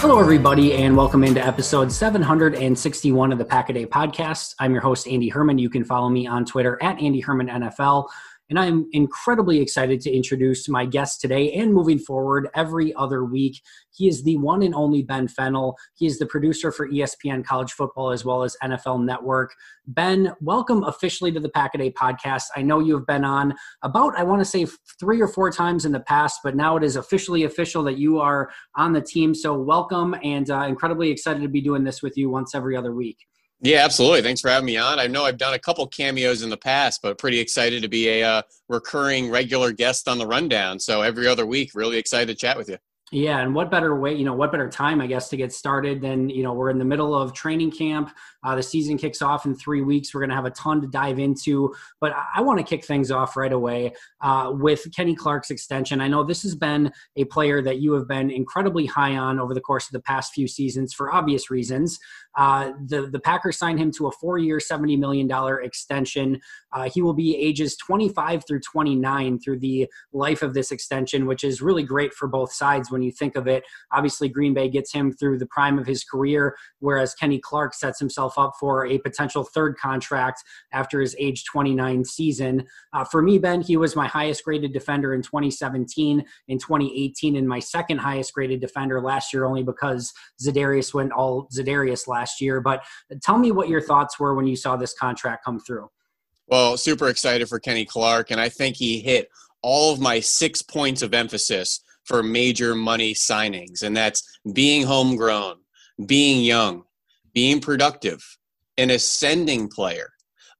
Hello, everybody, and welcome into episode 761 of the Pack a Day Podcast. I'm your host, Andy Herman. You can follow me on Twitter at Andy Herman NFL. And I'm incredibly excited to introduce my guest today and moving forward every other week. He is the one and only Ben Fennell. He is the producer for ESPN College Football as well as NFL Network. Ben, welcome officially to the Pack a Day podcast. I know you have been on about, I want to say, three or four times in the past, but now it is officially official that you are on the team. So welcome and uh, incredibly excited to be doing this with you once every other week. Yeah, absolutely. Thanks for having me on. I know I've done a couple cameos in the past, but pretty excited to be a uh, recurring regular guest on the rundown. So every other week, really excited to chat with you. Yeah, and what better way, you know, what better time, I guess, to get started than, you know, we're in the middle of training camp. Uh, the season kicks off in three weeks. We're going to have a ton to dive into, but I, want to kick things off right away uh, with Kenny Clark's extension. I know this has been a player that you have been incredibly high on over the course of the past few seasons for obvious reasons. Uh, the the Packers signed him to a four-year, seventy million dollar extension. Uh, he will be ages 25 through 29 through the life of this extension, which is really great for both sides when you think of it. Obviously, Green Bay gets him through the prime of his career, whereas Kenny Clark sets himself up for a potential third contract after his age 29 season. Uh, for me, Ben, he was my highest graded defender in 2017, in 2018, and my second highest graded defender last year, only because Za'Darius went all Za'Darius last year. But tell me what your thoughts were when you saw this contract come through. Well, super excited for Kenny Clark, and I think he hit all of my six points of emphasis for major money signings, and that's being homegrown, being young, being productive, an ascending player,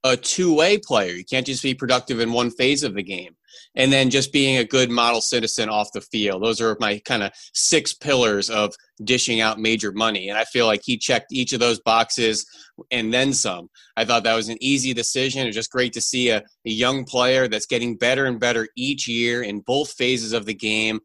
a two way player. You can't just be productive in one phase of the game. And then just being a good model citizen off the field. Those are my kind of six pillars of dishing out major money. And I feel like he checked each of those boxes and then some. I thought that was an easy decision. It's just great to see a, a young player that's getting better and better each year in both phases of the game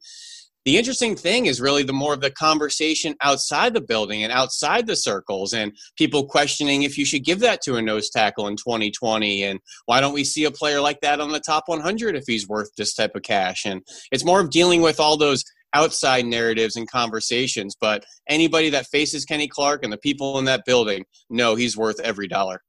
the interesting thing is really the more of the conversation outside the building and outside the circles and people questioning if you should give that to a nose tackle in 2020 and why don't we see a player like that on the top 100 if he's worth this type of cash? And it's more of dealing with all those outside narratives and conversations but anybody that faces kenny clark and the people in that building know he's worth every dollar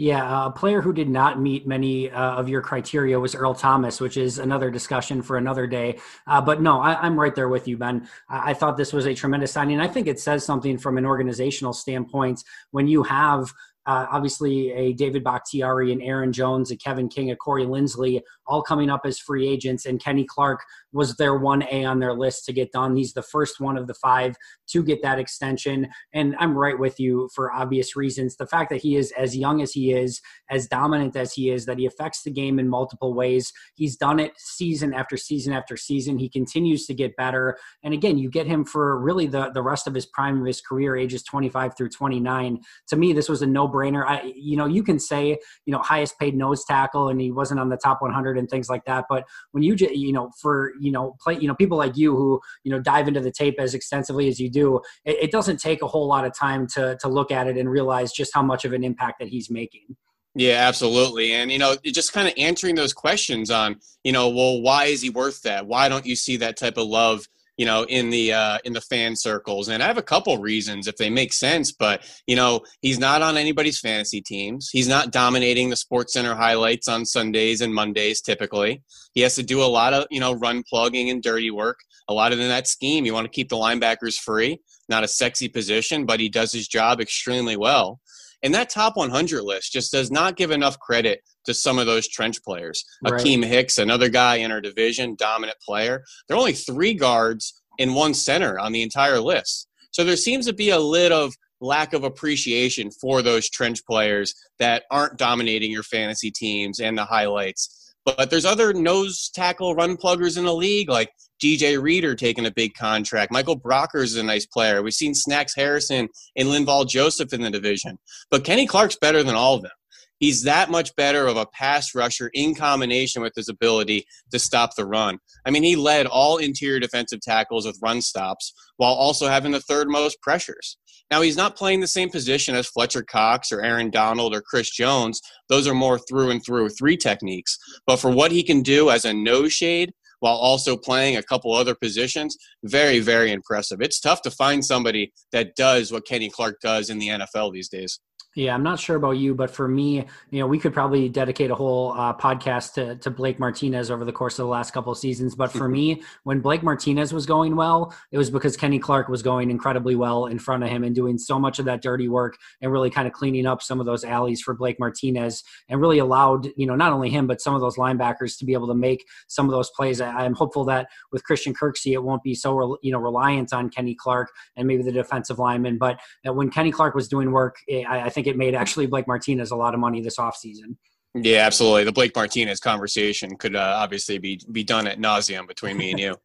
Yeah, a player who did not meet many uh, of your criteria was Earl Thomas, which is another discussion for another day. Uh, but no, I, am right there with you, Ben. I, I, thought this was a tremendous signing. I think it says something from an organizational standpoint when you have uh, obviously, a David Bakhtiari and Aaron Jones, a Kevin King, a Corey Linsley, all coming up as free agents. And Kenny Clark was their 1A on their list to get done. He's the first one of the five to get that extension. And I'm right with you for obvious reasons. The fact that he is as young as he is, as dominant as he is, that he affects the game in multiple ways. He's done it season after season after season. He continues to get better. And again, you get him for really the, the rest of his prime of his career, ages 25 through 29. To me, this was a no brainer. I, you know, you can say, you know, highest paid nose tackle and he wasn't on the top 100 and things like that. But when you, you know, for, you know, play, you know, people like you who, you know, dive into the tape as extensively as you do, it, it doesn't take a whole lot of time to, to look at it and realize just how much of an impact that he's making. Yeah, absolutely. And, you know, just kind of answering those questions on, you know, well, why is he worth that? Why don't you see that type of love you know in the uh, in the fan circles. And i have a couple reasons if they make sense but you know he's not on anybody's fantasy teams. He's not dominating the SportsCenter highlights on sundays and mondays typically. He has to do a lot of you know run plugging and dirty work. A lot of in that scheme. You want to keep the linebackers free. Not a sexy position but he does his job extremely well. And that top 100 list just does not give enough credit to some of those trench players. Right. Akiem Hicks, another guy in our division, dominant player. There are only three guards in one center on the entire list. So there seems to be a little of lack of appreciation for those trench players that aren't dominating your fantasy teams and the highlights. But there's other nose tackle run pluggers in the league, like DJ Reader taking a big contract. Michael Brockers is a nice player. We've seen Snacks Harrison and Linval Joseph in the division. But Kenny Clark's better than all of them. He's that much better of a pass rusher in combination with his ability to stop the run. I mean, he led all interior defensive tackles with run stops while also having the third most pressures. Now, he's not playing the same position as Fletcher Cox or Aaron Donald or Chris Jones. Those are more through and through three techniques. But for what he can do as a nose shade while also playing a couple other positions, very, very impressive. It's tough to find somebody that does what Kenny Clark does in the NFL these days. Yeah, I'm not sure about you, but for me, you know, we could probably dedicate a whole uh, podcast to, to Blake Martinez over the course of the last couple of seasons. But for me, when Blake Martinez was going well, it was because Kenny Clark was going incredibly well in front of him and doing so much of that dirty work and really kind of cleaning up some of those alleys for Blake Martinez and really allowed, you know, not only him, but some of those linebackers to be able to make some of those plays. I, am hopeful that with Christian Kirksey, it won't be so, you know, reliant on Kenny Clark and maybe the defensive lineman. But when Kenny Clark was doing work, I, I think it made actually Blake Martinez a lot of money this offseason. Yeah, absolutely. The Blake Martinez conversation could uh, obviously be be done at nauseum between me and you.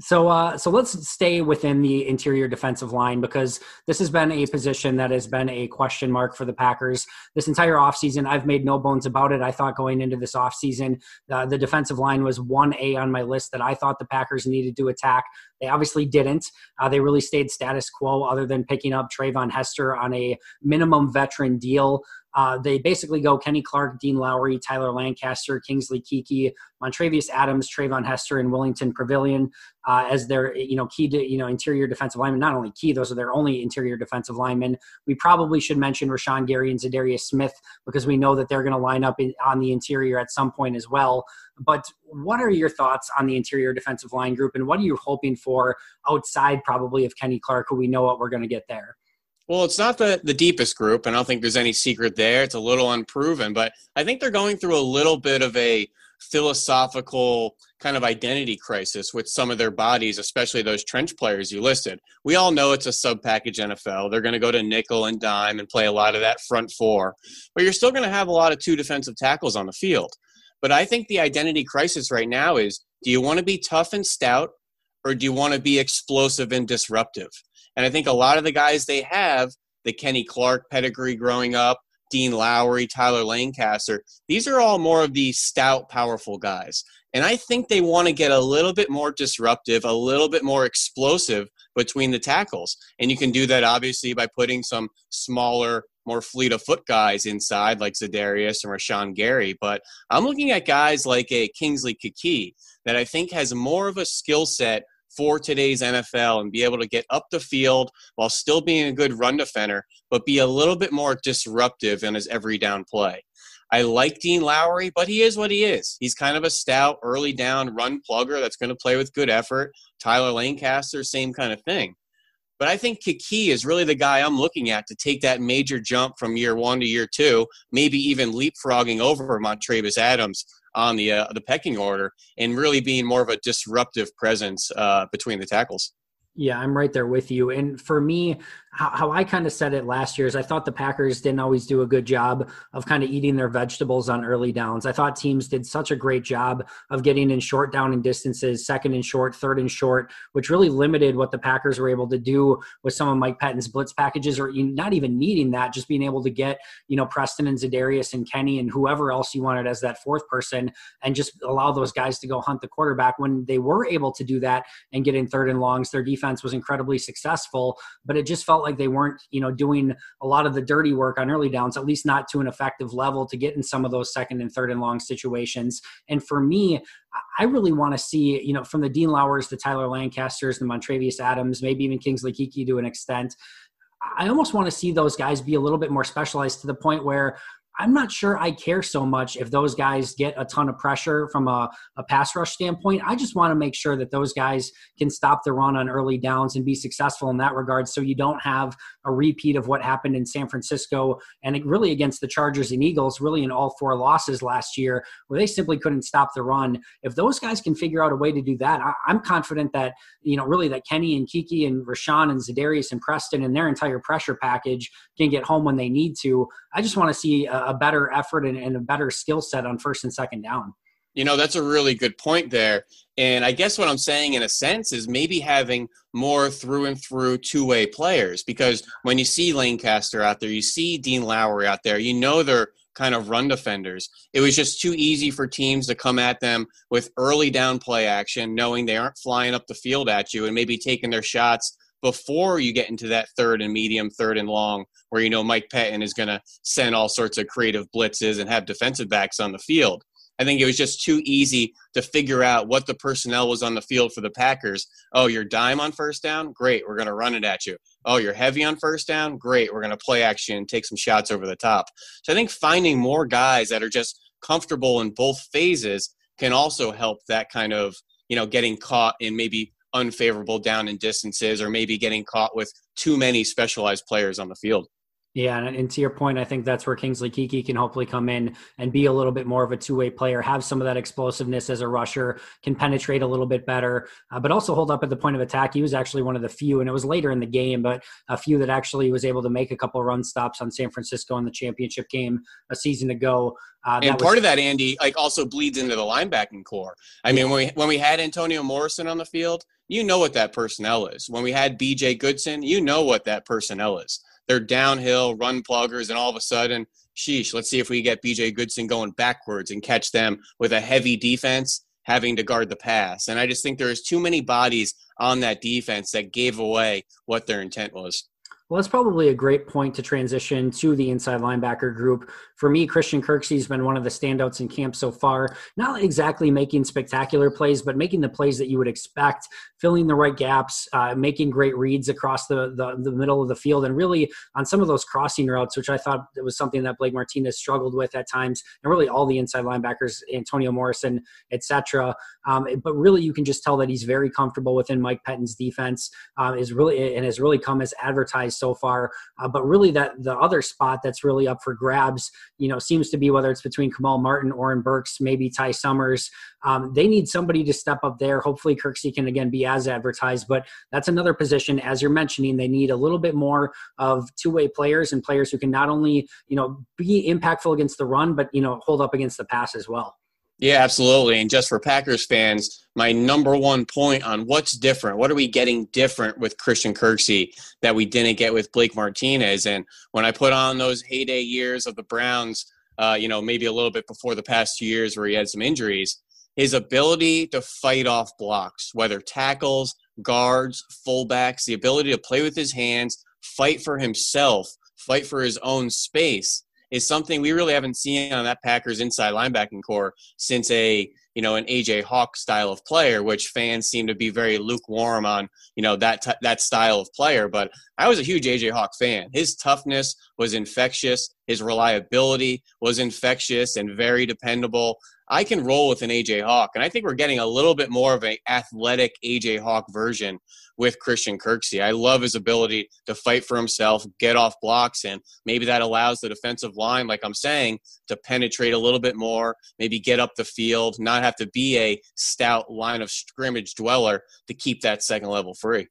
So, uh, so let's stay within the interior defensive line because this has been a position that has been a question mark for the Packers this entire offseason. I've made no bones about it. I thought going into this offseason, uh, the defensive line was 1A on my list that I thought the Packers needed to attack. They obviously didn't. Uh, they really stayed status quo other than picking up Treyvon Hester on a minimum veteran deal. Uh, they basically go Kenny Clark, Dean Lowry, Tyler Lancaster, Kingsley Keke, Montravius Adams, Treyvon Hester, and Willington Previlon uh, as their you know key to you know interior defensive linemen. Not only key; those are their only interior defensive linemen. We probably should mention Rashan Gary and Za'Darius Smith because we know that they're going to line up in, on the interior at some point as well. But what are your thoughts on the interior defensive line group, and what are you hoping for outside probably of Kenny Clark, who we know what we're going to get there? Well, it's not the, the deepest group. And I don't think there's any secret there. It's a little unproven, but I think they're going through a little bit of a philosophical kind of identity crisis with some of their bodies, especially those trench players you listed. We all know it's a sub package NFL. They're going to go to nickel and dime and play a lot of that front four, but you're still going to have a lot of two defensive tackles on the field. But I think the identity crisis right now is do you want to be tough and stout or do you want to be explosive and disruptive? And I think a lot of the guys they have, the Kenny Clark pedigree growing up, Dean Lowry, Tyler Lancaster, these are all more of the stout, powerful guys. And I think they want to get a little bit more disruptive, a little bit more explosive between the tackles. And you can do that obviously by putting some smaller, more fleet of foot guys inside like Za'Darius and Rashan Gary. But I'm looking at guys like a Kingsley Keke that I think has more of a skill set for today's NFL and be able to get up the field while still being a good run defender, but be a little bit more disruptive in his every down play. I like Dean Lowry, but he is what he is. He's kind of a stout, early down run plugger that's going to play with good effort. Tyler Lancaster, same kind of thing. But I think Keke is really the guy I'm looking at to take that major jump from year one to year two, maybe even leapfrogging over Montravius Adams on the uh, the pecking order, and really being more of a disruptive presence uh, between the tackles. Yeah, I'm right there with you. And for me, how, how I kind of said it last year is I thought the Packers didn't always do a good job of kind of eating their vegetables on early downs. I thought teams did such a great job of getting in short down and distances, second and short, third and short, which really limited what the Packers were able to do with some of Mike Pettine's blitz packages, or not even needing that, just being able to get you know Preston and Za'Darius and Kenny and whoever else you wanted as that fourth person, and just allow those guys to go hunt the quarterback. When they were able to do that and get in third and longs, their defense was incredibly successful, but it just felt felt like they weren't, you know, doing a lot of the dirty work on early downs, at least not to an effective level to get in some of those second and third and long situations. And for me, I really want to see, you know, from the Dean Lowrys, the Tyler Lancasters, the Montravius Adams, maybe even Kingsley Keke to an extent. I almost want to see those guys be a little bit more specialized to the point where I'm not sure I care so much if those guys get a ton of pressure from a, a pass rush standpoint. I just want to make sure that those guys can stop the run on early downs and be successful in that regard so you don't have a repeat of what happened in San Francisco and really against the Chargers and Eagles, really in all four losses last year, where they simply couldn't stop the run. If those guys can figure out a way to do that, I, am confident that, you know, really that Kenny and Keke and Rashan and Za'Darius and Preston and their entire pressure package can get home when they need to. I just want to see a, a better effort and, and a better skill set on first and second down. You know, that's a really good point there. And I guess what I'm saying in a sense is maybe having more through and through two way players because when you see Lancaster out there, you see Dean Lowry out there, you know they're kind of run defenders. It was just too easy for teams to come at them with early down play action, knowing they aren't flying up the field at you and maybe taking their shots before you get into that third and medium, third and long, where you know Mike Pettine is going to send all sorts of creative blitzes and have defensive backs on the field. I think it was just too easy to figure out what the personnel was on the field for the Packers. Oh, you're dime on first down? Great, we're going to run it at you. Oh, you're heavy on first down? Great, we're going to play action and take some shots over the top. So I think finding more guys that are just comfortable in both phases can also help that kind of, you know, getting caught in maybe unfavorable down in distances or maybe getting caught with too many specialized players on the field. Yeah, and, and, to your point, I think that's where Kingsley Keke can hopefully come in and be a little bit more of a two-way player, have some of that explosiveness as a rusher, can penetrate a little bit better, uh, but also hold up at the point of attack. He was actually one of the few, and it was later in the game, but a few that actually was able to make a couple run stops on San Francisco in the championship game a season ago. Uh, and part was- of that, Andy, like also bleeds into the linebacking corps. I mean, when we when we had Antonio Morrison on the field, you know what that personnel is. When we had B.J. Goodson, you know what that personnel is they're downhill run pluggers, and all of a sudden, sheesh, let's see if we get BJ Goodson going backwards and catch them with a heavy defense having to guard the pass. And I just think there's too many bodies on that defense that gave away what their intent was. Well, that's probably a great point to transition to the inside linebacker group. For me, Christian Kirksey's been one of the standouts in camp so far. Not exactly making spectacular plays, but making the plays that you would expect, filling the right gaps, uh, making great reads across the, the, the middle of the field, and really on some of those crossing routes, which I thought was something that Blake Martinez struggled with at times, and really all the inside linebackers, Antonio Morrison, etc. Um, but really, you can just tell that he's very comfortable within Mike Pettine's defense. Uh, is really and has really come as advertised so far. Uh, but really, that the other spot that's really up for grabs, you know, seems to be whether it's between Kamal Martin, Oren Burks, maybe Ty Summers. Um, they need somebody to step up there. Hopefully, Kirksey can again be as advertised. But that's another position, as you're mentioning, they need a little bit more of two-way players and players who can not only you know be impactful against the run, but you know hold up against the pass as well. Yeah, absolutely. And just for Packers fans, my number one point on what's different, what are we getting different with Christian Kirksey that we didn't get with Blake Martinez? And when I put on those heyday years of the Browns, uh, you know, maybe a little bit before the past two years where he had some injuries, his ability to fight off blocks, whether tackles, guards, fullbacks, the ability to play with his hands, fight for himself, fight for his own space is something we really haven't seen on that Packers inside linebacking corps since a you know, an AJ Hawk style of player, which fans seem to be very lukewarm on, you know, that t- that style of player. But I was a huge AJ Hawk fan. His toughness was infectious. His reliability was infectious and very dependable. I can roll with an AJ Hawk, and I think we're getting a little bit more of an athletic AJ Hawk version with Christian Kirksey. I love his ability to fight for himself, get off blocks, and maybe that allows the defensive line, like I'm saying, to penetrate a little bit more, maybe get up the field, not have to be a stout line of scrimmage dweller to keep that second level free.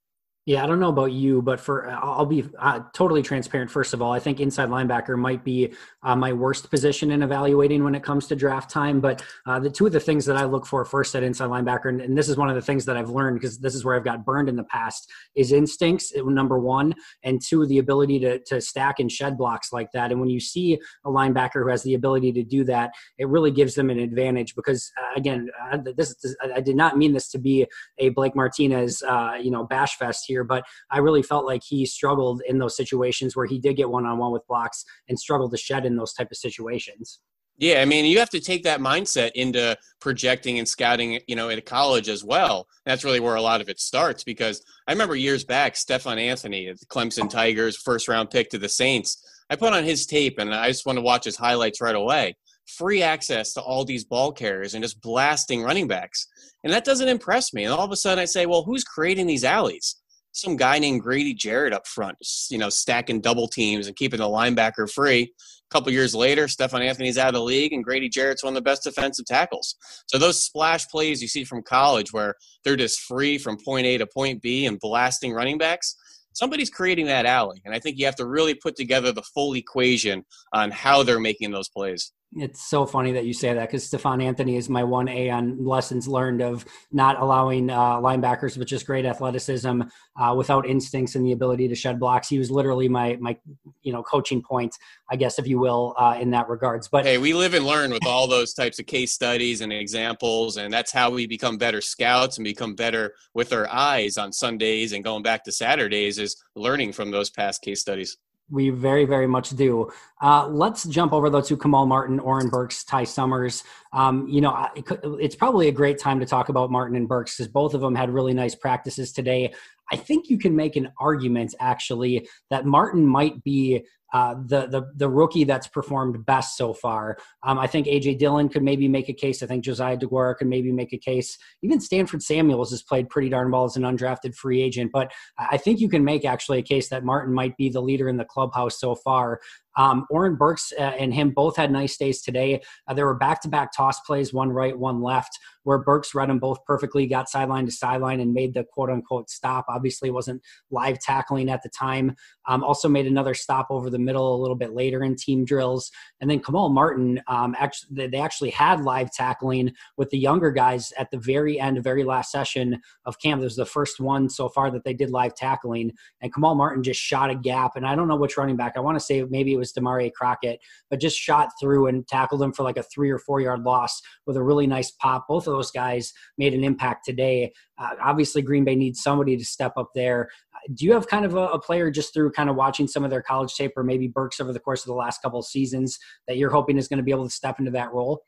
Yeah, I don't know about you, but for I'll be uh, totally transparent. First of all, I think inside linebacker might be uh, my worst position in evaluating when it comes to draft time. But uh, the two of the things that I look for first at inside linebacker, and, and this is one of the things that I've learned because this is where I've got burned in the past, is instincts number one, and two the ability to to stack and shed blocks like that. And when you see a linebacker who has the ability to do that, it really gives them an advantage. Because uh, again, uh, this, this, I did not mean this to be a Blake Martinez, uh, you know, bash fest here, but I really felt like he struggled in those situations where he did get one on one with blocks and struggled to shed in those type of situations. Yeah, I mean, you have to take that mindset into projecting and scouting, you know, at college as well. That's really where a lot of it starts because I remember years back, Stephone Anthony, the Clemson Tigers, first round pick to the Saints. I put on his tape and I just want to watch his highlights right away. Free access to all these ball carriers and just blasting running backs. And that doesn't impress me. And all of a sudden I say, well, who's creating these alleys? Some guy named Grady Jarrett up front, you know, stacking double teams and keeping the linebacker free. A couple years later, Stephone Anthony's out of the league, and Grady Jarrett's one of the best defensive tackles. So those splash plays you see from college, where they're just free from point A to point B and blasting running backs, somebody's creating that alley, and I think you have to really put together the full equation on how they're making those plays it's so funny that you say that because Stephone Anthony is my one A on lessons learned of not allowing uh, linebackers with just great athleticism uh, without instincts and the ability to shed blocks. He was literally my my you know coaching point, I guess if you will, uh, in that regards. But hey, we live and learn with all those types of case studies and examples, and that's how we become better scouts and become better with our eyes on Sundays and going back to Saturdays is learning from those past case studies. We very, very much do. Uh, let's jump over though to Kamal Martin, Oren Burks, Ty Summers. Um, you know, it's probably a great time to talk about Martin and Burks because both of them had really nice practices today. I think you can make an argument actually that Martin might be uh, the the the rookie that's performed best so far. Um, I think AJ Dillon could maybe make a case. I think Josiah Deguara could maybe make a case. Even Stanford Samuels has played pretty darn well as an undrafted free agent. But I think you can make actually a case that Martin might be the leader in the clubhouse so far. Um, Oren Burks uh, and him both had nice days today. Uh, there were back to back toss plays, one right, one left, where Burks read them both perfectly, got sideline to sideline, and made the quote unquote stop. Obviously, wasn't live tackling at the time. Um, also made another stop over the middle a little bit later in team drills. And then Kamal Martin, um, actually, they actually had live tackling with the younger guys at the very end, very last session of camp. This was the first one so far that they did live tackling. And Kamal Martin just shot a gap. And I don't know which running back. I want to say maybe it was Damarea Crockett, but just shot through and tackled him for like a three or four yard loss with a really nice pop. Both of those guys made an impact today. Uh, obviously, Green Bay needs somebody to step up there. Uh, do you have kind of a, a, player just through kind of watching some of their college tape or maybe Burks over the course of the last couple of seasons that you're hoping is going to be able to step into that role?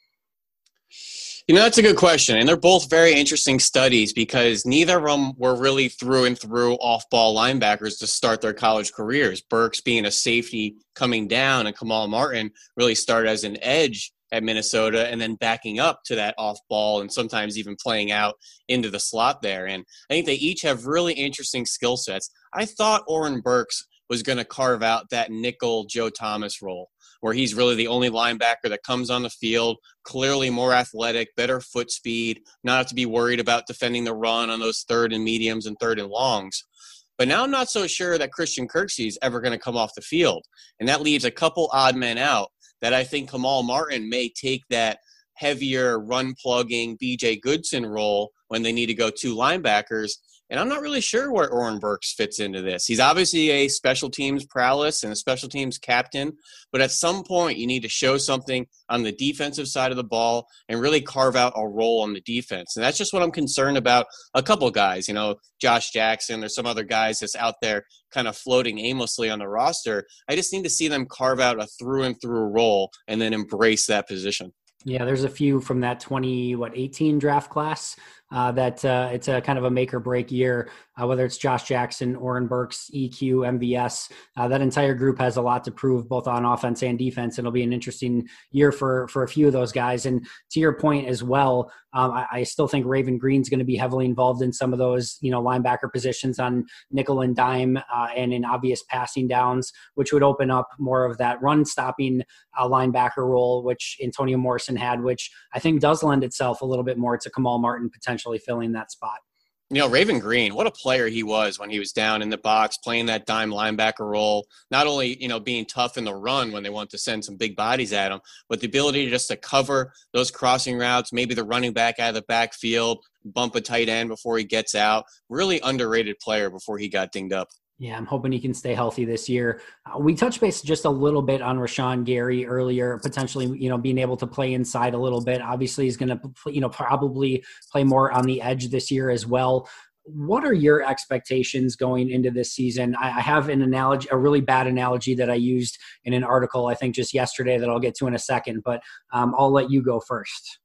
You know, that's a good question. And they're both very interesting studies because neither of them were really through and through off ball linebackers to start their college careers. Burks being a safety coming down, and Kamal Martin really started as an edge at Minnesota and then backing up to that off ball and sometimes even playing out into the slot there. And I think they each have really interesting skill sets. I thought Oren Burks was going to carve out that nickel Joe Thomas role where he's really the only linebacker that comes on the field, clearly more athletic, better foot speed, not have to be worried about defending the run on those third and mediums and third and longs. But now I'm not so sure that Christian Kirksey is ever going to come off the field. And that leaves a couple odd men out that I think Kamal Martin may take that heavier run plugging BJ Goodson role when they need to go two linebackers and I'm not really sure where Oren Burks fits into this. He's obviously a special teams prowess and a special teams captain, but at some point you need to show something on the defensive side of the ball and really carve out a role on the defense. And that's just what I'm concerned about. A couple guys, you know, Josh Jackson, there's some other guys that's out there kind of floating aimlessly on the roster. I just need to see them carve out a through and through role and then embrace that position. Yeah, there's a few from that 20 what 18 draft class uh, that uh, it's a kind of a make or break year, uh, whether it's Josh Jackson, Oren Burks, EQ, MVS. Uh, that entire group has a lot to prove both on offense and defense. It'll be an interesting year for for a few of those guys. And to your point as well, um, I, I, still think Raven Greene's going to be heavily involved in some of those you know linebacker positions on nickel and dime uh, and in obvious passing downs, which would open up more of that run stopping uh, linebacker role, which Antonio Morrison had, which I think does lend itself a little bit more to Kamal Martin potential potentially filling that spot. You know, Raven Greene, what a player he was when he was down in the box, playing that dime linebacker role. Not only, you know, being tough in the run when they want to send some big bodies at him, but the ability just to cover those crossing routes, maybe the running back out of the backfield, bump a tight end before he gets out. Really underrated player before he got dinged up. Yeah, I'm hoping he can stay healthy this year. Uh, we touched base just a little bit on Rashan Gary earlier, potentially, you know, being able to play inside a little bit. Obviously, he's going to, you know, probably play more on the edge this year as well. What are your expectations going into this season? I, I have an analogy, a really bad analogy that I used in an article, I think just yesterday, that I'll get to in a second, but um, I'll let you go first.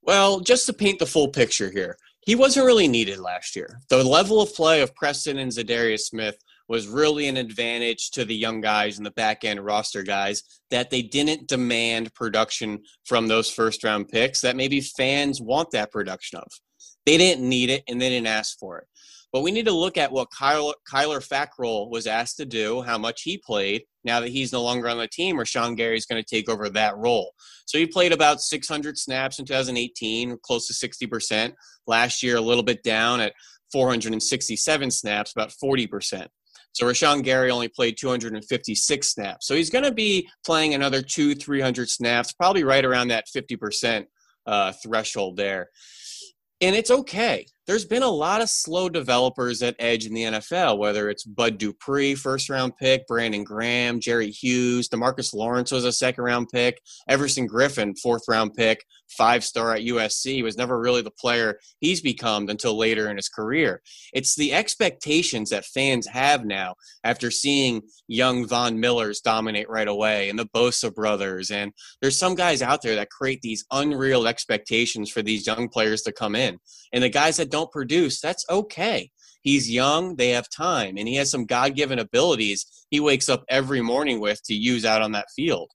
Well, just to paint the full picture here, he wasn't really needed last year. The level of play of Preston and Za'Darius Smith was really an advantage to the young guys and the back end roster guys that they didn't demand production from those first round picks that maybe fans want that production of. They didn't need it and they didn't ask for it. But we need to look at what Kyler, Kyler Fackrell was asked to do, how much he played. Now that he's no longer on the team, Rashan Gary is going to take over that role. So he played about 600 snaps in 2018, close to 60%. Last year, a little bit down at 467 snaps, about 40%. So Rashan Gary only played 256 snaps. So he's going to be playing another two, 300 snaps, probably right around that 50% uh, threshold there. And it's okay there's been a lot of slow developers at edge in the NFL, whether it's Bud Dupree, first round pick, Brandon Graham, Jerry Hughes, Demarcus Lawrence was a second round pick, Everson Griffen, fourth round pick, five star at USC, was never really the player he's become until later in his career. It's the expectations that fans have now after seeing young Von Millers dominate right away and the Bosa brothers. And there's some guys out there that create these unreal expectations for these young players to come in. And the guys that don't produce, that's okay. He's young, they have time, and he has some God given abilities he wakes up every morning with to use out on that field.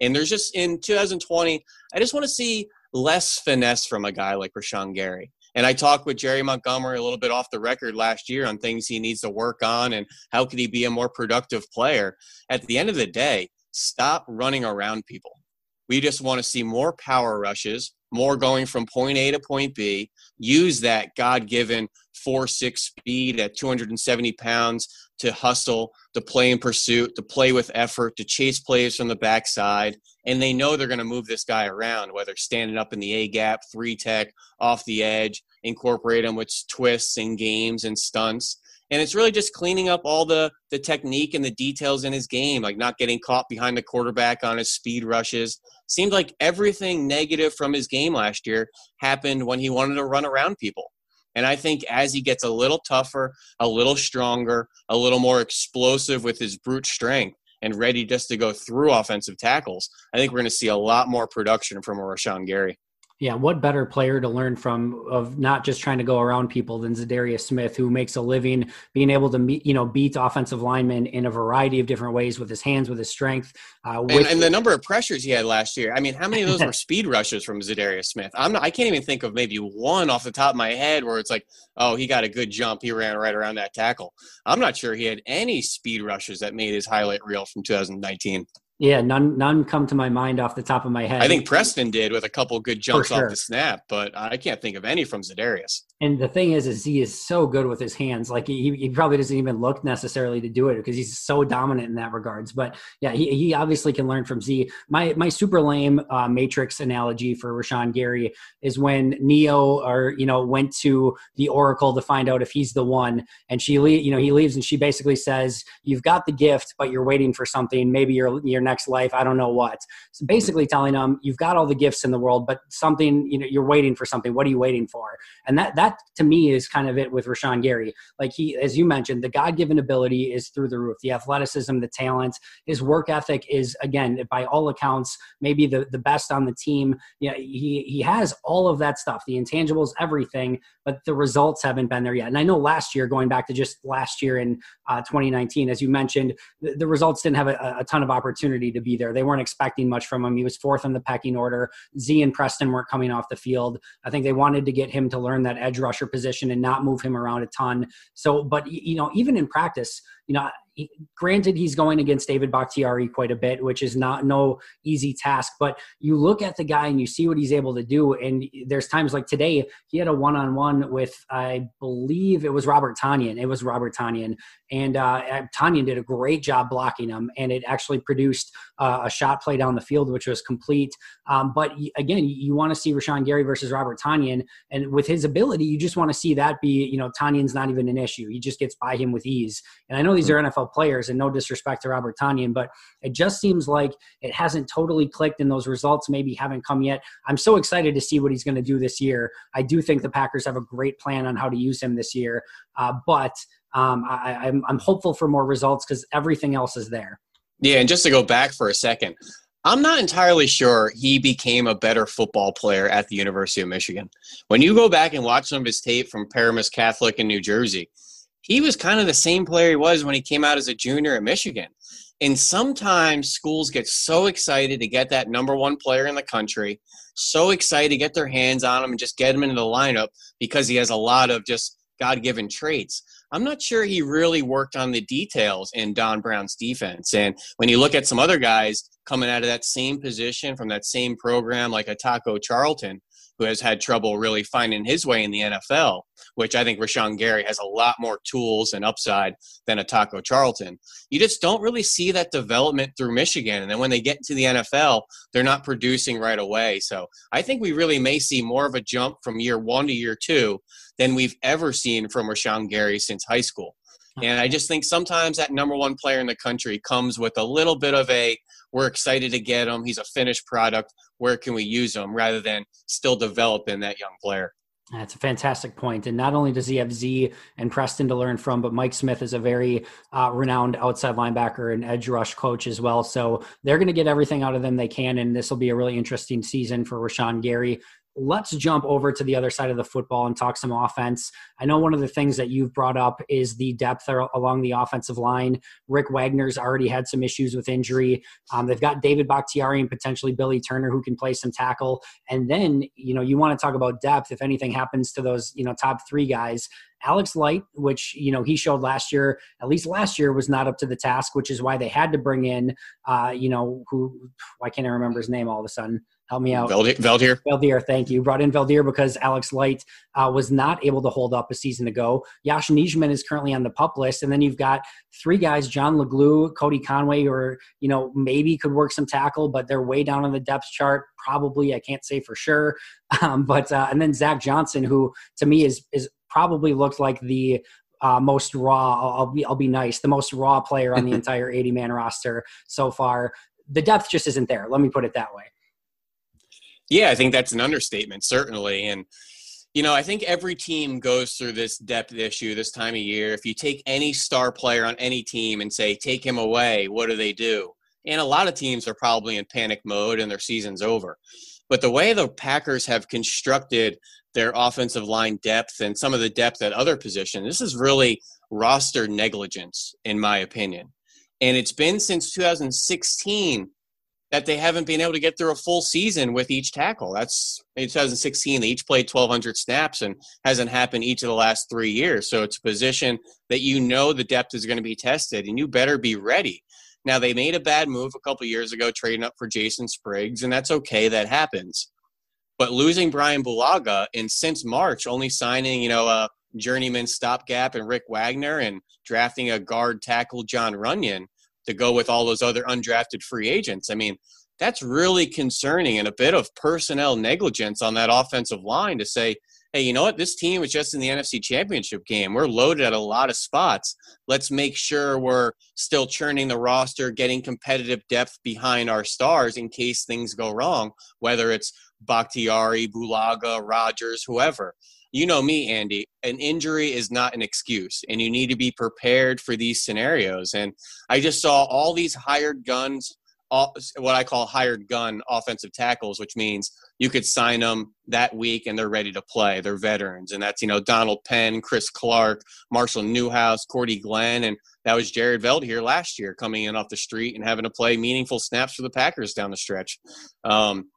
And there's just in 2020, I just want to see less finesse from a guy like Rashan Gary. And I talked with Jerry Montgomery a little bit off the record last year on things he needs to work on and how could he be a more productive player. At the end of the day, stop running around people. We just want to see more power rushes, more going from point A to point B, use that God given 4 6 speed at 270 pounds to hustle, to play in pursuit, to play with effort, to chase plays from the backside. And they know they're going to move this guy around, whether standing up in the A gap, three tech, off the edge, incorporate him with twists and games and stunts and it's really just cleaning up all the the technique and the details in his game like not getting caught behind the quarterback on his speed rushes. Seemed like everything negative from his game last year happened when he wanted to run around people. And i think as he gets a little tougher a little stronger a little more explosive with his brute strength and ready just to go through offensive tackles i think we're going to see a lot more production from a rashan gary yeah, what better player to learn from of not just trying to go around people than Za'Darius Smith, who makes a living being able to meet, you know beat offensive linemen in a variety of different ways with his hands, with his strength. Uh, and, and, the number of pressures he had last year. I mean, how many of those were speed rushes from Za'Darius Smith? I'm not, I can't even think of maybe one off the top of my head where it's like, oh, he got a good jump, he ran right around that tackle. I'm not sure he had any speed rushes that made his highlight reel from 2019. Yeah, none none come to my mind off the top of my head. I think Preston did with a couple good jumps sure. off the snap, but I can't think of any from Za'Darius. And the thing is, is he is so good with his hands. Like he, he probably doesn't even look necessarily to do it because he's so dominant in that regards. But yeah, he, he obviously can learn from Z. My my super lame uh, matrix analogy for Rashan Gary is when Neo or you know went to the Oracle to find out if he's the one, and she le- you know he leaves and she basically says, "You've got the gift, but you're waiting for something. Maybe you're you're next life. I don't know what. So basically telling him you've got all the gifts in the world, but something, you know, you're waiting for something. What are you waiting for? And that, that to me is kind of it with Rashan Gary. Like he, as you mentioned, the God given ability is through the roof. The athleticism, the talent, his work ethic is, again, by all accounts, maybe the, the best on the team. Yeah, he, he has all of that stuff, the intangibles, everything, but the results haven't been there yet. And I know last year, going back to just last year in uh, 2019, as you mentioned, the, the results didn't have a, a, ton of opportunity to be there. They weren't expecting much from him. He was fourth in the pecking order. Z and Preston weren't coming off the field. I think they wanted to get him to learn that edge rusher position and not move him around a ton. So, but you know, even in practice, you know, granted he's going against David Bakhtiari quite a bit, which is not no easy task. But you look at the guy and you see what he's able to do. And there's times like today he had a one on one with I believe it was Robert Tonyan. It was Robert Tonyan, and uh, Tonyan did a great job blocking him, and it actually produced uh, a shot play down the field, which was complete. Um, but again, you want to see Rashan Gary versus Robert Tonyan, and with his ability, you just want to see that be. You know, Tonyan's not even an issue; he just gets by him with ease. And I know these are NFL players, and no disrespect to Robert Tonyan, but it just seems like it hasn't totally clicked, and those results maybe haven't come yet. I'm so excited to see what he's going to do this year. I do think the Packers have a great plan on how to use him this year, uh, but um, I, I'm, I'm hopeful for more results because everything else is there. Yeah, and just to go back for a second, I'm not entirely sure he became a better football player at the University of Michigan. When you go back and watch some of his tape from Paramus Catholic in New Jersey, he was kind of the same player he was when he came out as a junior at Michigan. And sometimes schools get so excited to get that number one player in the country, so excited to get their hands on him and just get him into the lineup because he has a lot of just God given traits. I'm not sure he really worked on the details in Don Brown's defense. And when you look at some other guys coming out of that same position from that same program, like a Taco Charlton, who has had trouble really finding his way in the NFL, which I think Rashan Gary has a lot more tools and upside than a Taco Charlton. You just don't really see that development through Michigan. And then when they get to the NFL, they're not producing right away. So I think we really may see more of a jump from year one to year two than we've ever seen from Rashan Gary since high school. And I just think sometimes that number one player in the country comes with a little bit of a we're excited to get him. He's a finished product. Where can we use him rather than still developing that young player? That's a fantastic point. And not only does he have Z and Preston to learn from, but Mike Smith is a very uh, renowned outside linebacker and edge rush coach as well. So they're going to get everything out of them they can. And this will be a really interesting season for Rashan Gary let's jump over to the other side of the football and talk some offense. I know one of the things that you've brought up is the depth along the offensive line. Rick Wagner's already had some issues with injury. Um, they've got David Bakhtiari and potentially Billy Turner who can play some tackle. And then, you know, you want to talk about depth. If anything happens to those, you know, top three guys, Alex Light, which you know he showed last year, at least last year was not up to the task, which is why they had to bring in, uh, you know, who why can't I remember his name all of a sudden? Help me out. Veldheer. Veldheer, thank you. Brought in Veldheer because Alex Light uh, was not able to hold up a season ago. Yosh Nijman is currently on the pup list. And then you've got three guys, John LeGlue, Cody Conway, or, you know, maybe could work some tackle, but they're way down on the depth chart. Probably, I can't say for sure. Um, but, uh, and then Zach Johnson, who to me is, is probably looked like the uh, most raw. I'll, I'll, be I'll be nice. The most raw player on the entire 80 man roster so far. The depth just isn't there. Let me put it that way. Yeah, I think that's an understatement, certainly. And, you know, I think every team goes through this depth issue this time of year. If you take any star player on any team and say, take him away, what do they do? And a lot of teams are probably in panic mode and their season's over. But the way the Packers have constructed their offensive line depth and some of the depth at other positions, this is really roster negligence, in my opinion. And it's been since 2016 that they haven't been able to get through a full season with each tackle. That's in 2016. They each played 1,200 snaps and hasn't happened each of the last three years. So it's a position that you know the depth is going to be tested, and you better be ready. Now they made a bad move a couple years ago, trading up for Jason Spriggs, and that's okay. That happens. But losing Brian Bulaga and since March, only signing you know a journeyman stopgap and Rick Wagner and drafting a guard tackle Jon Runyan to go with all those other undrafted free agents. I mean, that's really concerning and a bit of personnel negligence on that offensive line to say, hey, you know what? This team is just in the NFC Championship game. We're loaded at a lot of spots. Let's make sure we're still churning the roster, getting competitive depth behind our stars in case things go wrong, whether it's Bakhtiari, Bulaga, Rodgers, whoever. You know me, Andy. An injury is not an excuse, and you need to be prepared for these scenarios. And I just saw all these hired guns what I call hired gun offensive tackles, which means you could sign them that week and they're ready to play. They're veterans, and that's you know Donald Penn, Chris Clark, Marshall Newhouse, Cordy Glenn, and that was Jared Veldheer last year coming in off the street and having to play meaningful snaps for the Packers down the stretch. Um,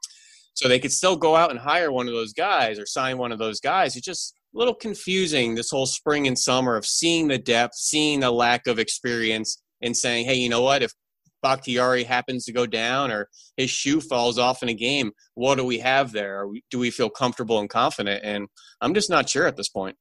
so they could still go out and hire one of those guys or sign one of those guys. It's just a little confusing this whole spring and summer of seeing the depth, seeing the lack of experience, and saying, hey, you know what? If Bakhtiari happens to go down or his shoe falls off in a game, what do we have there? Do we feel comfortable and confident? And I'm just not sure at this point.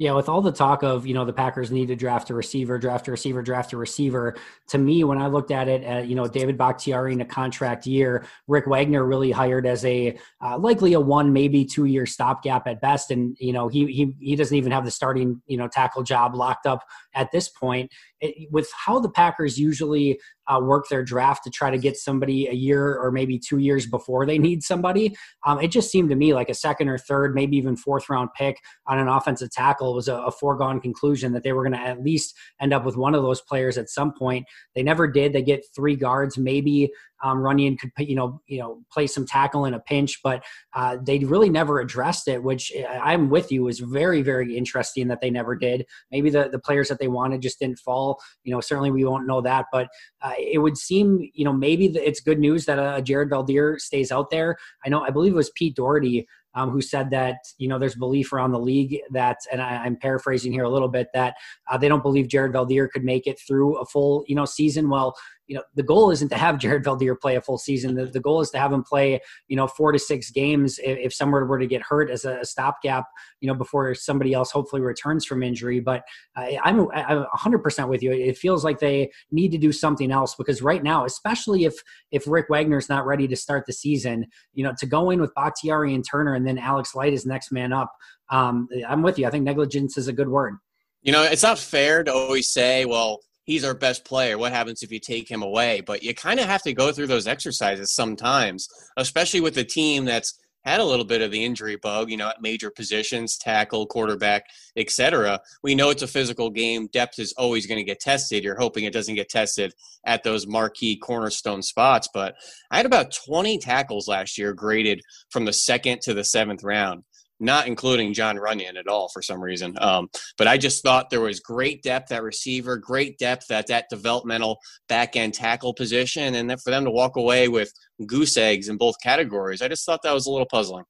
Yeah, with all the talk of, you know, the Packers need to draft a receiver, draft a receiver, draft a receiver. To me, when I looked at it, at, you know, David Bakhtiari in a contract year, Rick Wagner really hired as a uh, likely a one, maybe two year stopgap at best. And, you know, he, he, he doesn't even have the starting, you know, tackle job locked up at this point. It, with how the Packers usually uh, work their draft to try to get somebody a year or maybe two years before they need somebody, um, it just seemed to me like a second or third, maybe even fourth round pick on an offensive tackle was a, a foregone conclusion that they were going to at least end up with one of those players at some point. They never did. They get three guards, maybe um, Runyan could you know you know play some tackle in a pinch, but uh, they really never addressed it. Which uh, I'm with you is very very interesting that they never did. Maybe the the players that they wanted just didn't fall. You know certainly we won't know that, but uh, it would seem you know maybe it's good news that uh, Jared Veldheer stays out there. I know I believe it was Pete Dougherty um, who said that you know there's belief around the league that, and I, am paraphrasing here a little bit, that uh, they don't believe Jared Veldheer could make it through a full you know season. Well, you know the goal isn't to have Jared Veldheer play a full season. The, the goal is to have him play you know four to six games if, if someone were to get hurt as a, a, stopgap you know before somebody else hopefully returns from injury. But uh, I'm I'm 100% with you. It feels like they need to do something else because right now, especially if if Rick Wagner's not ready to start the season, you know to go in with Bakhtiari and Turner and then Alex Light is next man up. Um, I'm with you. I think negligence is a good word. You know, it's not fair to always say, well, he's our best player. What happens if you take him away? But you kind of have to go through those exercises sometimes, especially with a team that's had a little bit of the injury bug, you know, at major positions, tackle, quarterback, etc. We know it's a physical game. Depth is always going to get tested. You're hoping it doesn't get tested at those marquee cornerstone spots. But I had about 20 tackles last year graded from the second to the seventh round not including Jon Runyan at all for some reason. Um, but I just thought there was great depth at receiver, great depth at that developmental back end tackle position, and then for them to walk away with goose eggs in both categories, I just thought that was a little puzzling.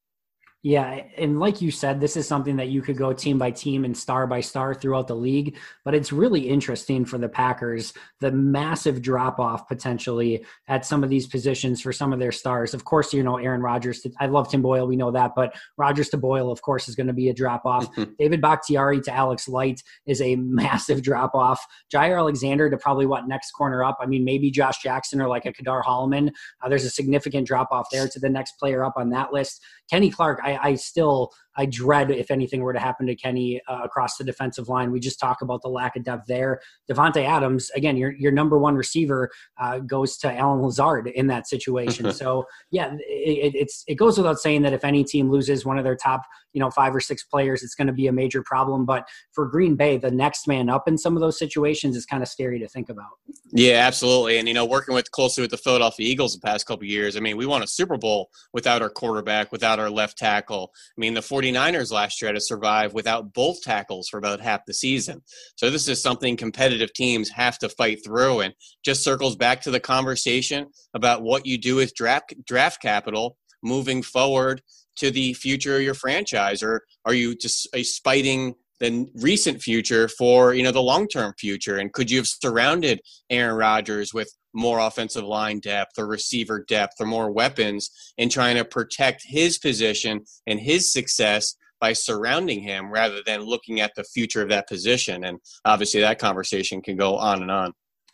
Yeah, and like you said, this is something that you could go team by team and star by star throughout the league. But it's really interesting for the Packers the massive drop off potentially at some of these positions for some of their stars. Of course, you know Aaron Rodgers. I love Tim Boyle, we know that, but Rodgers to Boyle, of course, is going to be a drop off. David Bakhtiari to Alex Light is a massive drop off. Jaire Alexander to probably what next corner up. I mean, maybe Josh Jackson or like a Ka'dar Hollman. Uh, there's a significant drop off there to the next player up on that list. Kenny Clark, I, I still I dread if anything were to happen to Kenny uh, across the defensive line. We just talk about the lack of depth there. Davante Adams, again, your your number one receiver uh, goes to Allen Lazard in that situation. so yeah, it, it's it goes without saying that if any team loses one of their top you know five or six players, it's going to be a major problem. But for Green Bay, the next man up in some of those situations is kind of scary to think about. Yeah, absolutely. And you know, working with closely with the Philadelphia Eagles the past couple years, I mean, we won a Super Bowl without our quarterback, without our left tackle. I mean, the 49ers last year had to survive without both tackles for about half the season. So this is something competitive teams have to fight through and just circles back to the conversation about what you do with draft draft capital moving forward to the future of your franchise or are you just spiting the recent future for you know the long term future and could you have surrounded Aaron Rodgers with more offensive line depth or receiver depth or more weapons and trying to protect his position and his success by surrounding him rather than looking at the future of that position and obviously that conversation can go on and on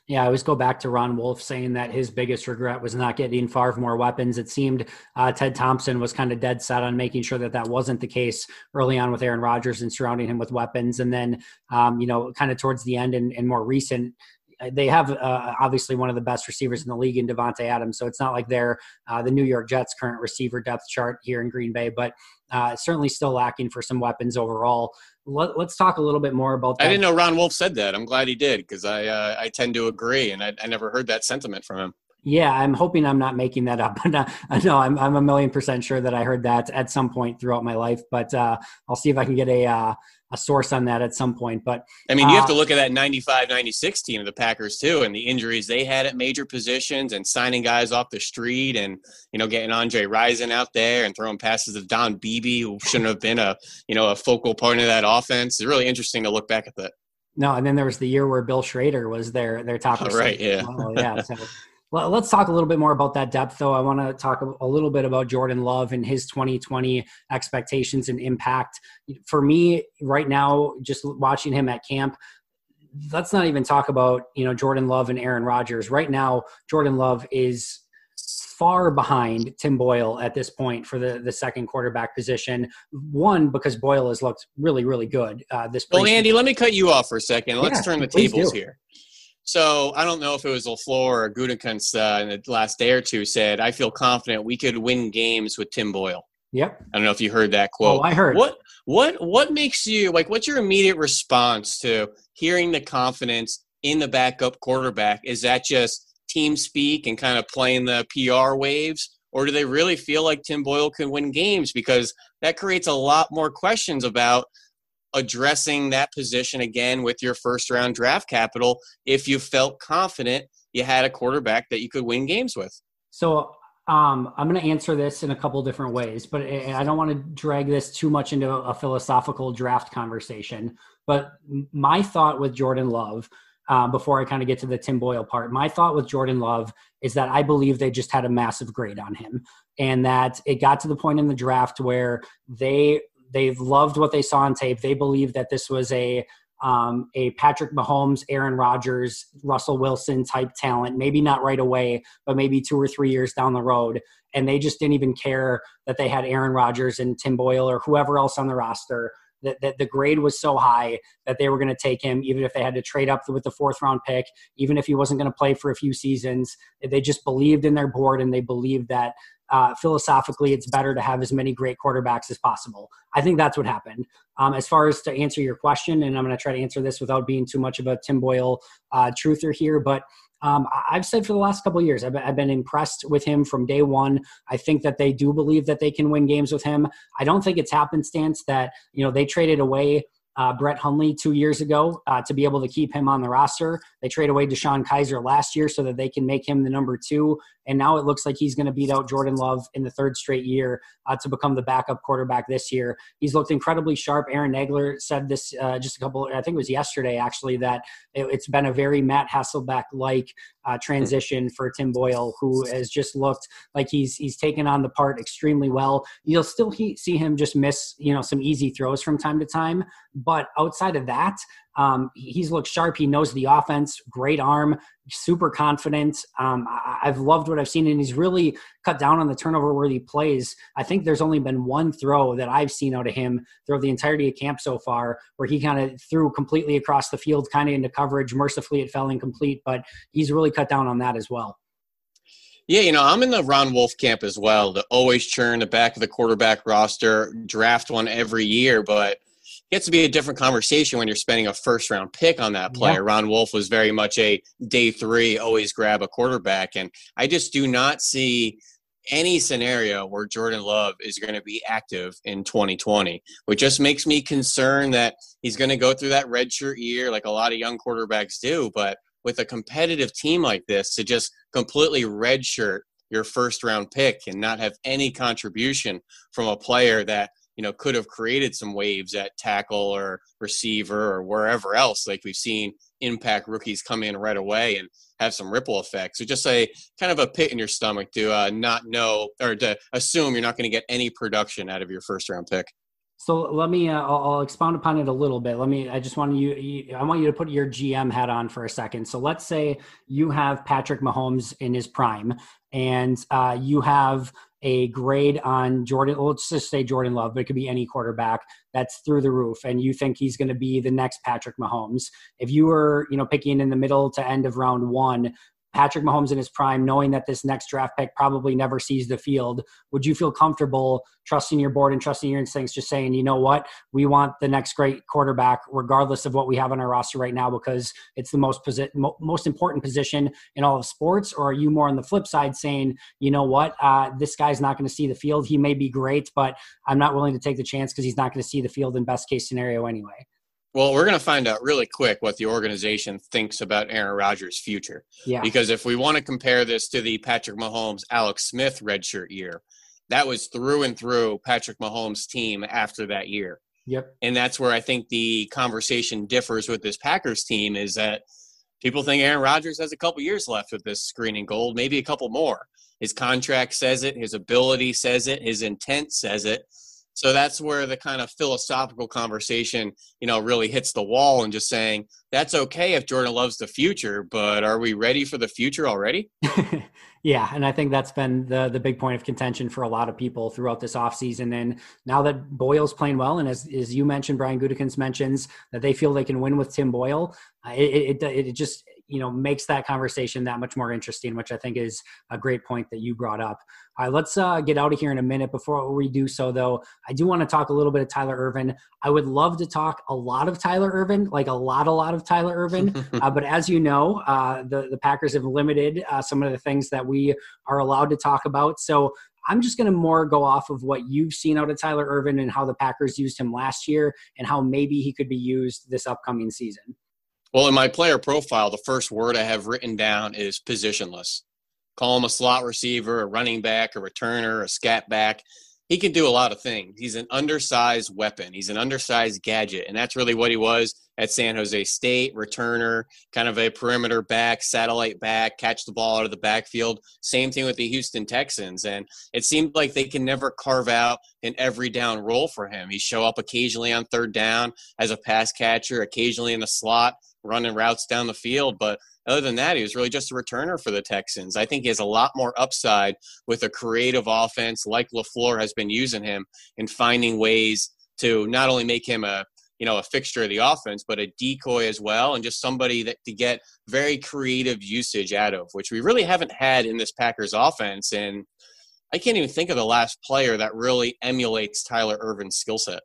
Yeah, I always go back to Ron Wolf saying that his biggest regret was not getting Favre more weapons. It seemed uh, Ted Thompson was kind of dead set on making sure that that wasn't the case early on with Aaron Rodgers and surrounding him with weapons. And then, um, you know, kind of towards the end and, and more recent, they have uh, obviously one of the best receivers in the league in Davante Adams. So it's not like they're uh, the New York Jets' current receiver depth chart here in Green Bay, but uh, certainly still lacking for some weapons overall. Let, us talk a little bit more about. That. I didn't know Ron Wolf said that. I'm glad he did because I uh, I tend to agree, and I, I never heard that sentiment from him. Yeah, I'm hoping I'm not making that up. no, I'm, I'm a million percent sure that I heard that at some point throughout my life, but uh, I'll see if I can get a uh, a source on that at some point. But I mean, you have to uh, look at that 95 96 team of the Packers too, and the injuries they had at major positions and signing guys off the street and, you know, getting Andre Rison out there and throwing passes to Don Beebe, who shouldn't have been a, you know, a focal point of that offense. It's really interesting to look back at that. No, and then there was the year where Bill Schroeder was their their top. Oh, right. Yeah. Well. Yeah. So well, let's talk a little bit more about that depth, though. I want to talk a little bit about Jordan Love and his 2020 expectations and impact. For me, right now, just watching him at camp, let's not even talk about you know Jordan Love and Aaron Rodgers. Right now, Jordan Love is far behind Tim Boyle at this point for the, the second quarterback position. One, because Boyle has looked really, really good uh, this. Well, Andy, let me cut you off for a second. Let's yeah, turn the tables do. here. So I don't know if it was LaFleur or Gutekunst uh, in the last day or two said, "I feel confident we could win games with Tim Boyle." Yep. I don't know if you heard that quote. Oh, I heard. What what what makes you like? What's your immediate response to hearing the confidence in the backup quarterback? Is that just team speak and kind of playing the PR waves, or do they really feel like Tim Boyle can win games? Because that creates a lot more questions about addressing that position again with your first round draft capital if you felt confident you had a quarterback that you could win games with? So um, I'm going to answer this in a couple different ways, but I don't want to drag this too much into a philosophical draft conversation. But my thought with Jordan Love, uh, before I kind of get to the Tim Boyle part, my thought with Jordan Love is that I believe they just had a massive grade on him, and that it got to the point in the draft where they they loved what they saw on tape. They believed that this was a um, a Patrick Mahomes, Aaron Rodgers, Russell Wilson type talent. Maybe not right away, but maybe two or three years down the road. And they just didn't even care that they had Aaron Rodgers and Tim Boyle or whoever else on the roster. That, that the grade was so high that they were going to take him, even if they had to trade up with the fourth round pick, even if he wasn't going to play for a few seasons. They just believed in their board and they believed that uh, philosophically, it's better to have as many great quarterbacks as possible. I think that's what happened. Um, as far as to answer your question, and I'm going to try to answer this without being too much of a Tim Boyle uh, truther here, but um, I've said for the last couple years, I've I've been, impressed with him from day one. I think that they do believe that they can win games with him. I don't think it's happenstance that you know they traded away uh, Brett Hundley two years ago uh, to be able to keep him on the roster. They trade away DeShone Kizer last year so that they can make him the number two. And now it looks like he's going to beat out Jordan Love in the third straight year uh, to become the backup quarterback this year. He's looked incredibly sharp. Aaron Nagler said this uh, just a couple, I think it was yesterday actually, that it, has been a very Matt Hasselbeck like uh, transition for Tim Boyle, who has just looked like he's he's taken on the part extremely well. You'll still he, see him just miss you know some easy throws from time to time, but outside of that, um, he's looked sharp. He knows the offense. Great arm. Super confident. Um, I, have loved what I've seen, and he's really cut down on the turnover worthy plays. I think there's only been one throw that I've seen out of him throughout the entirety of camp so far, where he kind of threw completely across the field, kind of into coverage. Mercifully, it fell incomplete, but he's really cut down on that as well. Yeah, you know, I'm in the Ron Wolf camp as well. To always churn the back of the quarterback roster, draft one every year, but gets to be a different conversation when you're spending a first round pick on that player. Yeah. Ron Wolf was very much a day three, always grab a quarterback. And I just do not see any scenario where Jordan Love is going to be active in 2020, which just makes me concerned that he's going to go through that redshirt year like a lot of young quarterbacks do. But with a competitive team like this, to just completely redshirt your first round pick and not have any contribution from a player that you know could have created some waves at tackle or receiver or wherever else like we've seen impact rookies come in right away and have some ripple effects so just a kind of a pit in your stomach to uh, not know or to assume you're not going to get any production out of your first round pick So let me, uh, I'll, I'll, expound upon it a little bit. Let me, I just want you, you, I want you to put your GM hat on for a second. So let's say you have Patrick Mahomes in his prime and uh, you have a grade on Jordan, let's just say Jordan Love, but it could be any quarterback that's through the roof and you think he's going to be the next Patrick Mahomes. If you were, you know, picking in the middle to end of round one, Patrick Mahomes in his prime, knowing that this next draft pick probably never sees the field, would you feel comfortable trusting your board and trusting your instincts, just saying, you know what, we want the next great quarterback, regardless of what we have on our roster right now, because it's the most posi- most important position in all of sports? Or are you more on the flip side, saying, you know what, uh, this guy's not going to see the field. He may be great, but I'm not willing to take the chance because he's not going to see the field in best case scenario anyway. Well, we're going to find out really quick what the organization thinks about Aaron Rodgers' future. Yeah. Because if we want to compare this to the Patrick Mahomes, Alex Smith redshirt year, that was through and through Patrick Mahomes' team after that year. Yep. And that's where I think the conversation differs with this Packers team is that people think Aaron Rodgers has a couple years left with this screening gold, maybe a couple more. His contract says it, his ability says it, his intent says it. So that's where the kind of philosophical conversation, you know, really hits the wall and just saying that's okay if Jordan loves the future, but are we ready for the future already? yeah, and I think that's been the the big point of contention for a lot of people throughout this offseason. And now that Boyle's playing well, and as as you mentioned, Brian Gutekunst mentions that they feel they can win with Tim Boyle, it, it, it just you know makes that conversation that much more interesting which i think is a great point that you brought up. All right let's uh, get out of here in a minute. Before we do so though i do want to talk a little bit of tyler ervin i would love to talk a lot of tyler ervin like a lot a lot of tyler ervin uh, but as you know uh, the, the packers have limited uh, some of the things that we are allowed to talk about. So I'm just going to more go off of what you've seen out of Tyler Ervin and how the Packers used him last year and how maybe he could be used this upcoming season. Well, in my player profile, the first word I have written down is positionless. Call him a slot receiver, a running back, a returner, a scat back. He can do a lot of things. He's an undersized weapon. He's an undersized gadget, and that's really what he was at San Jose State. Returner, kind of a perimeter back, satellite back, catch the ball out of the backfield. Same thing with the Houston Texans, and it seemed like they can never carve out an every down role for him. He show up occasionally on third down as a pass catcher, occasionally in the slot running routes down the field. But other than that, he was really just a returner for the Texans. I think he has a lot more upside with a creative offense like LaFleur has been using him and finding ways to not only make him a you know a fixture of the offense but a decoy as well and just somebody that to get very creative usage out of which we really haven't had in this packers offense and i can't even think of the last player that really emulates tyler ervin's skill set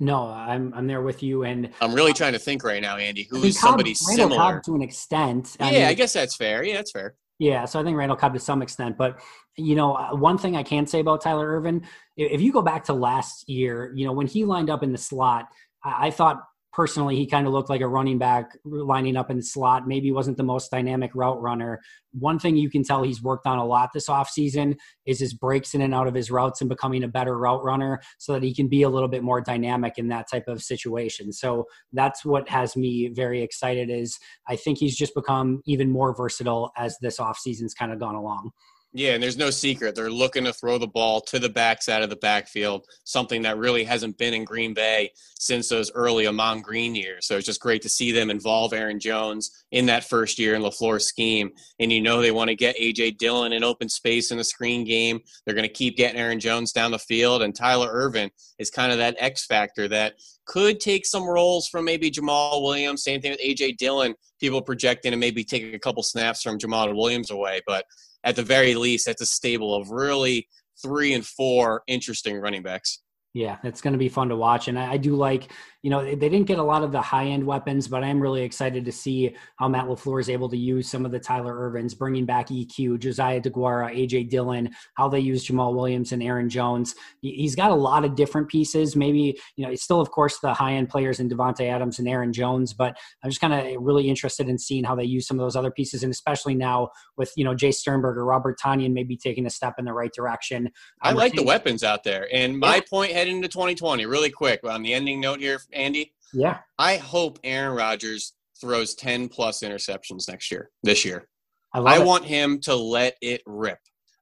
no, I'm I'm there with you, and I'm really trying to think right now, Andy. Who is somebody Cobb, similar Cobb to an extent? I yeah, mean, I guess that's fair. Yeah, that's fair. Yeah, so I think Randall Cobb to some extent, but you know, uh, one thing I can say about Tyler Ervin, if you go back to last year, you know, when he lined up in the slot, I thought personally he kind of looked like a running back lining up in the slot. Maybe wasn't the most dynamic route runner. One thing you can tell he's worked on a lot this offseason is his breaks in and out of his routes and becoming a better route runner so that he can be a little bit more dynamic in that type of situation. So that's what has me very excited is i think he's just become even more versatile as this offseason's kind of gone along yeah, and there's no secret. They're looking to throw the ball to the backside of the backfield, something that really hasn't been in Green Bay since those early Ahman Green years. So it's just great to see them involve Aaron Jones in that first year in LaFleur's scheme. And you know they want to get A.J. Dillon in open space in the screen game. They're going to keep getting Aaron Jones down the field. And Tyler Ervin is kind of that X factor that could take some roles from maybe Jamaal Williams. Same thing with A.J. Dillon. People projecting and maybe taking a couple snaps from Jamaal Williams away. But at the very least, that's a stable of really three and four interesting running backs. Yeah, it's going to be fun to watch. And I, I, do like, you know, they didn't get a lot of the high end weapons, but I am really excited to see how Matt LaFleur is able to use some of the Tyler Irvins, bringing back EQ, Josiah DeGuara, AJ Dillon, how they use Jamaal Williams and Aaron Jones. He's got a lot of different pieces. Maybe, you know, it's still, of course, the high end players in Davante Adams and Aaron Jones, but I'm just kind of really interested in seeing how they use some of those other pieces. And especially now with, you know, Jace Sternberger, Robert Tonyan maybe taking a step in the right direction. I like the weapons out there. And my yeah. point heading into 2020, really quick on the ending note here, Andy. Yeah. I hope Aaron Rodgers throws 10 plus interceptions next year, this year. I, I want him to let it rip.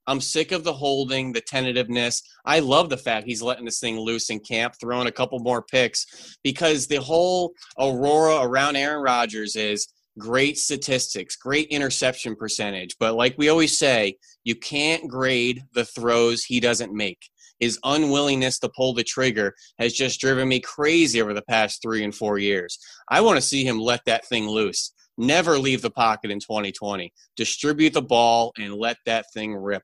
I'm sick of the holding, the tentativeness. I love the fact he's letting this thing loose in camp, throwing a couple more picks because the whole aurora around Aaron Rodgers is great statistics, great interception percentage. But like we always say, you can't grade the throws he doesn't make. His unwillingness to pull the trigger has just driven me crazy over the past three and four years. I want to see him let that thing loose. Never leave the pocket in 2020. Distribute the ball and let that thing rip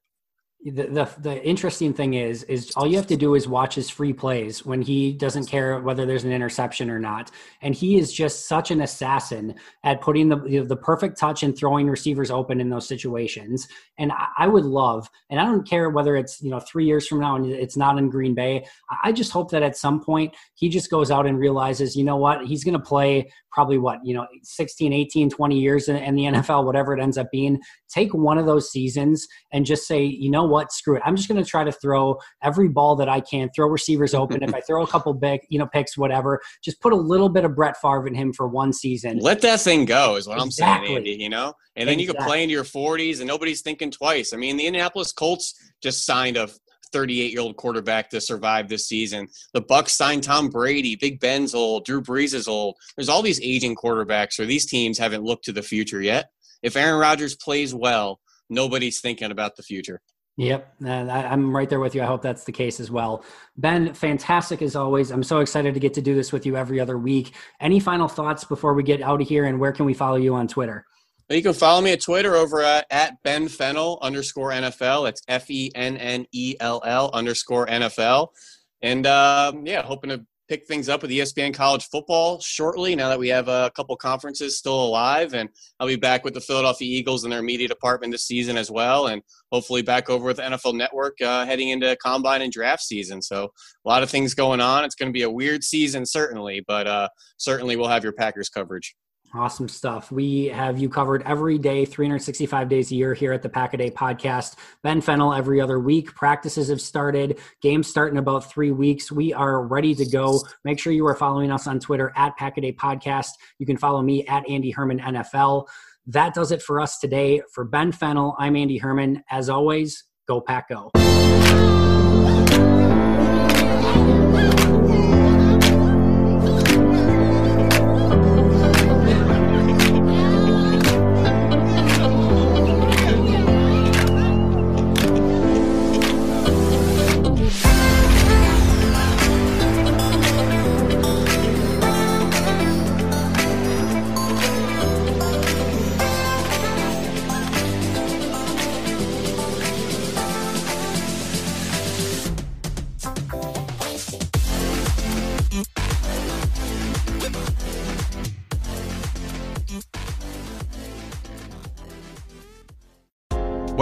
the, the, interesting thing is is all you have to do is watch his free plays when he doesn't care whether there's an interception or not. And he is just such an assassin at putting the you know, the perfect touch and throwing receivers open in those situations. And I, I, would love and I don't care whether it's you know 3 years from now and it's not in Green Bay I just hope that at some point he just goes out and realizes you know what he's going to play probably what you know 16 18 20 years in, in the NFL whatever it ends up being. Take one of those seasons and just say you know what, screw it. I'm just going to try to throw every ball that I can, throw receivers open. if I throw a couple big, you know, picks, whatever, just put a little bit of Brett Favre in him for one season. Let that thing go is what exactly. I'm saying, Andy, you know? And then exactly. you can play into your 40s and nobody's thinking twice. I mean, the Indianapolis Colts just signed a 38 year old quarterback to survive this season. The Bucs signed Tom Brady. Big Ben's old. Drew Brees is old. There's all these aging quarterbacks, or these teams haven't looked to the future yet. If Aaron Rodgers plays well, nobody's thinking about the future. Yep, and I, am right there with you. I hope that's the case as well. Ben, fantastic as always. I'm so excited to get to do this with you every other week. Any final thoughts before we get out of here, and where can we follow you on Twitter? You can follow me at Twitter over at, at Ben Fennell underscore NFL. It's F E N N E L L underscore NFL. And um, yeah, hoping to pick things up with ESPN college football shortly now that we have a couple conferences still alive. And I'll be back with the Philadelphia Eagles and their media department this season as well. And hopefully back over with NFL Network uh, heading into combine and draft season. So a lot of things going on. It's going to be a weird season, certainly, but uh, certainly we'll have your Packers coverage. Awesome stuff. We have you covered every day, 365 days a year here at the Pack a Day podcast. Ben Fennell every other week. Practices have started. Games start in about three weeks. We are ready to go. Make sure you are following us on Twitter at Pack a Day podcast. You can follow me at Andy Herman NFL. That does it for us today. For Ben Fennell, I'm Andy Herman. As always, go Pack Go.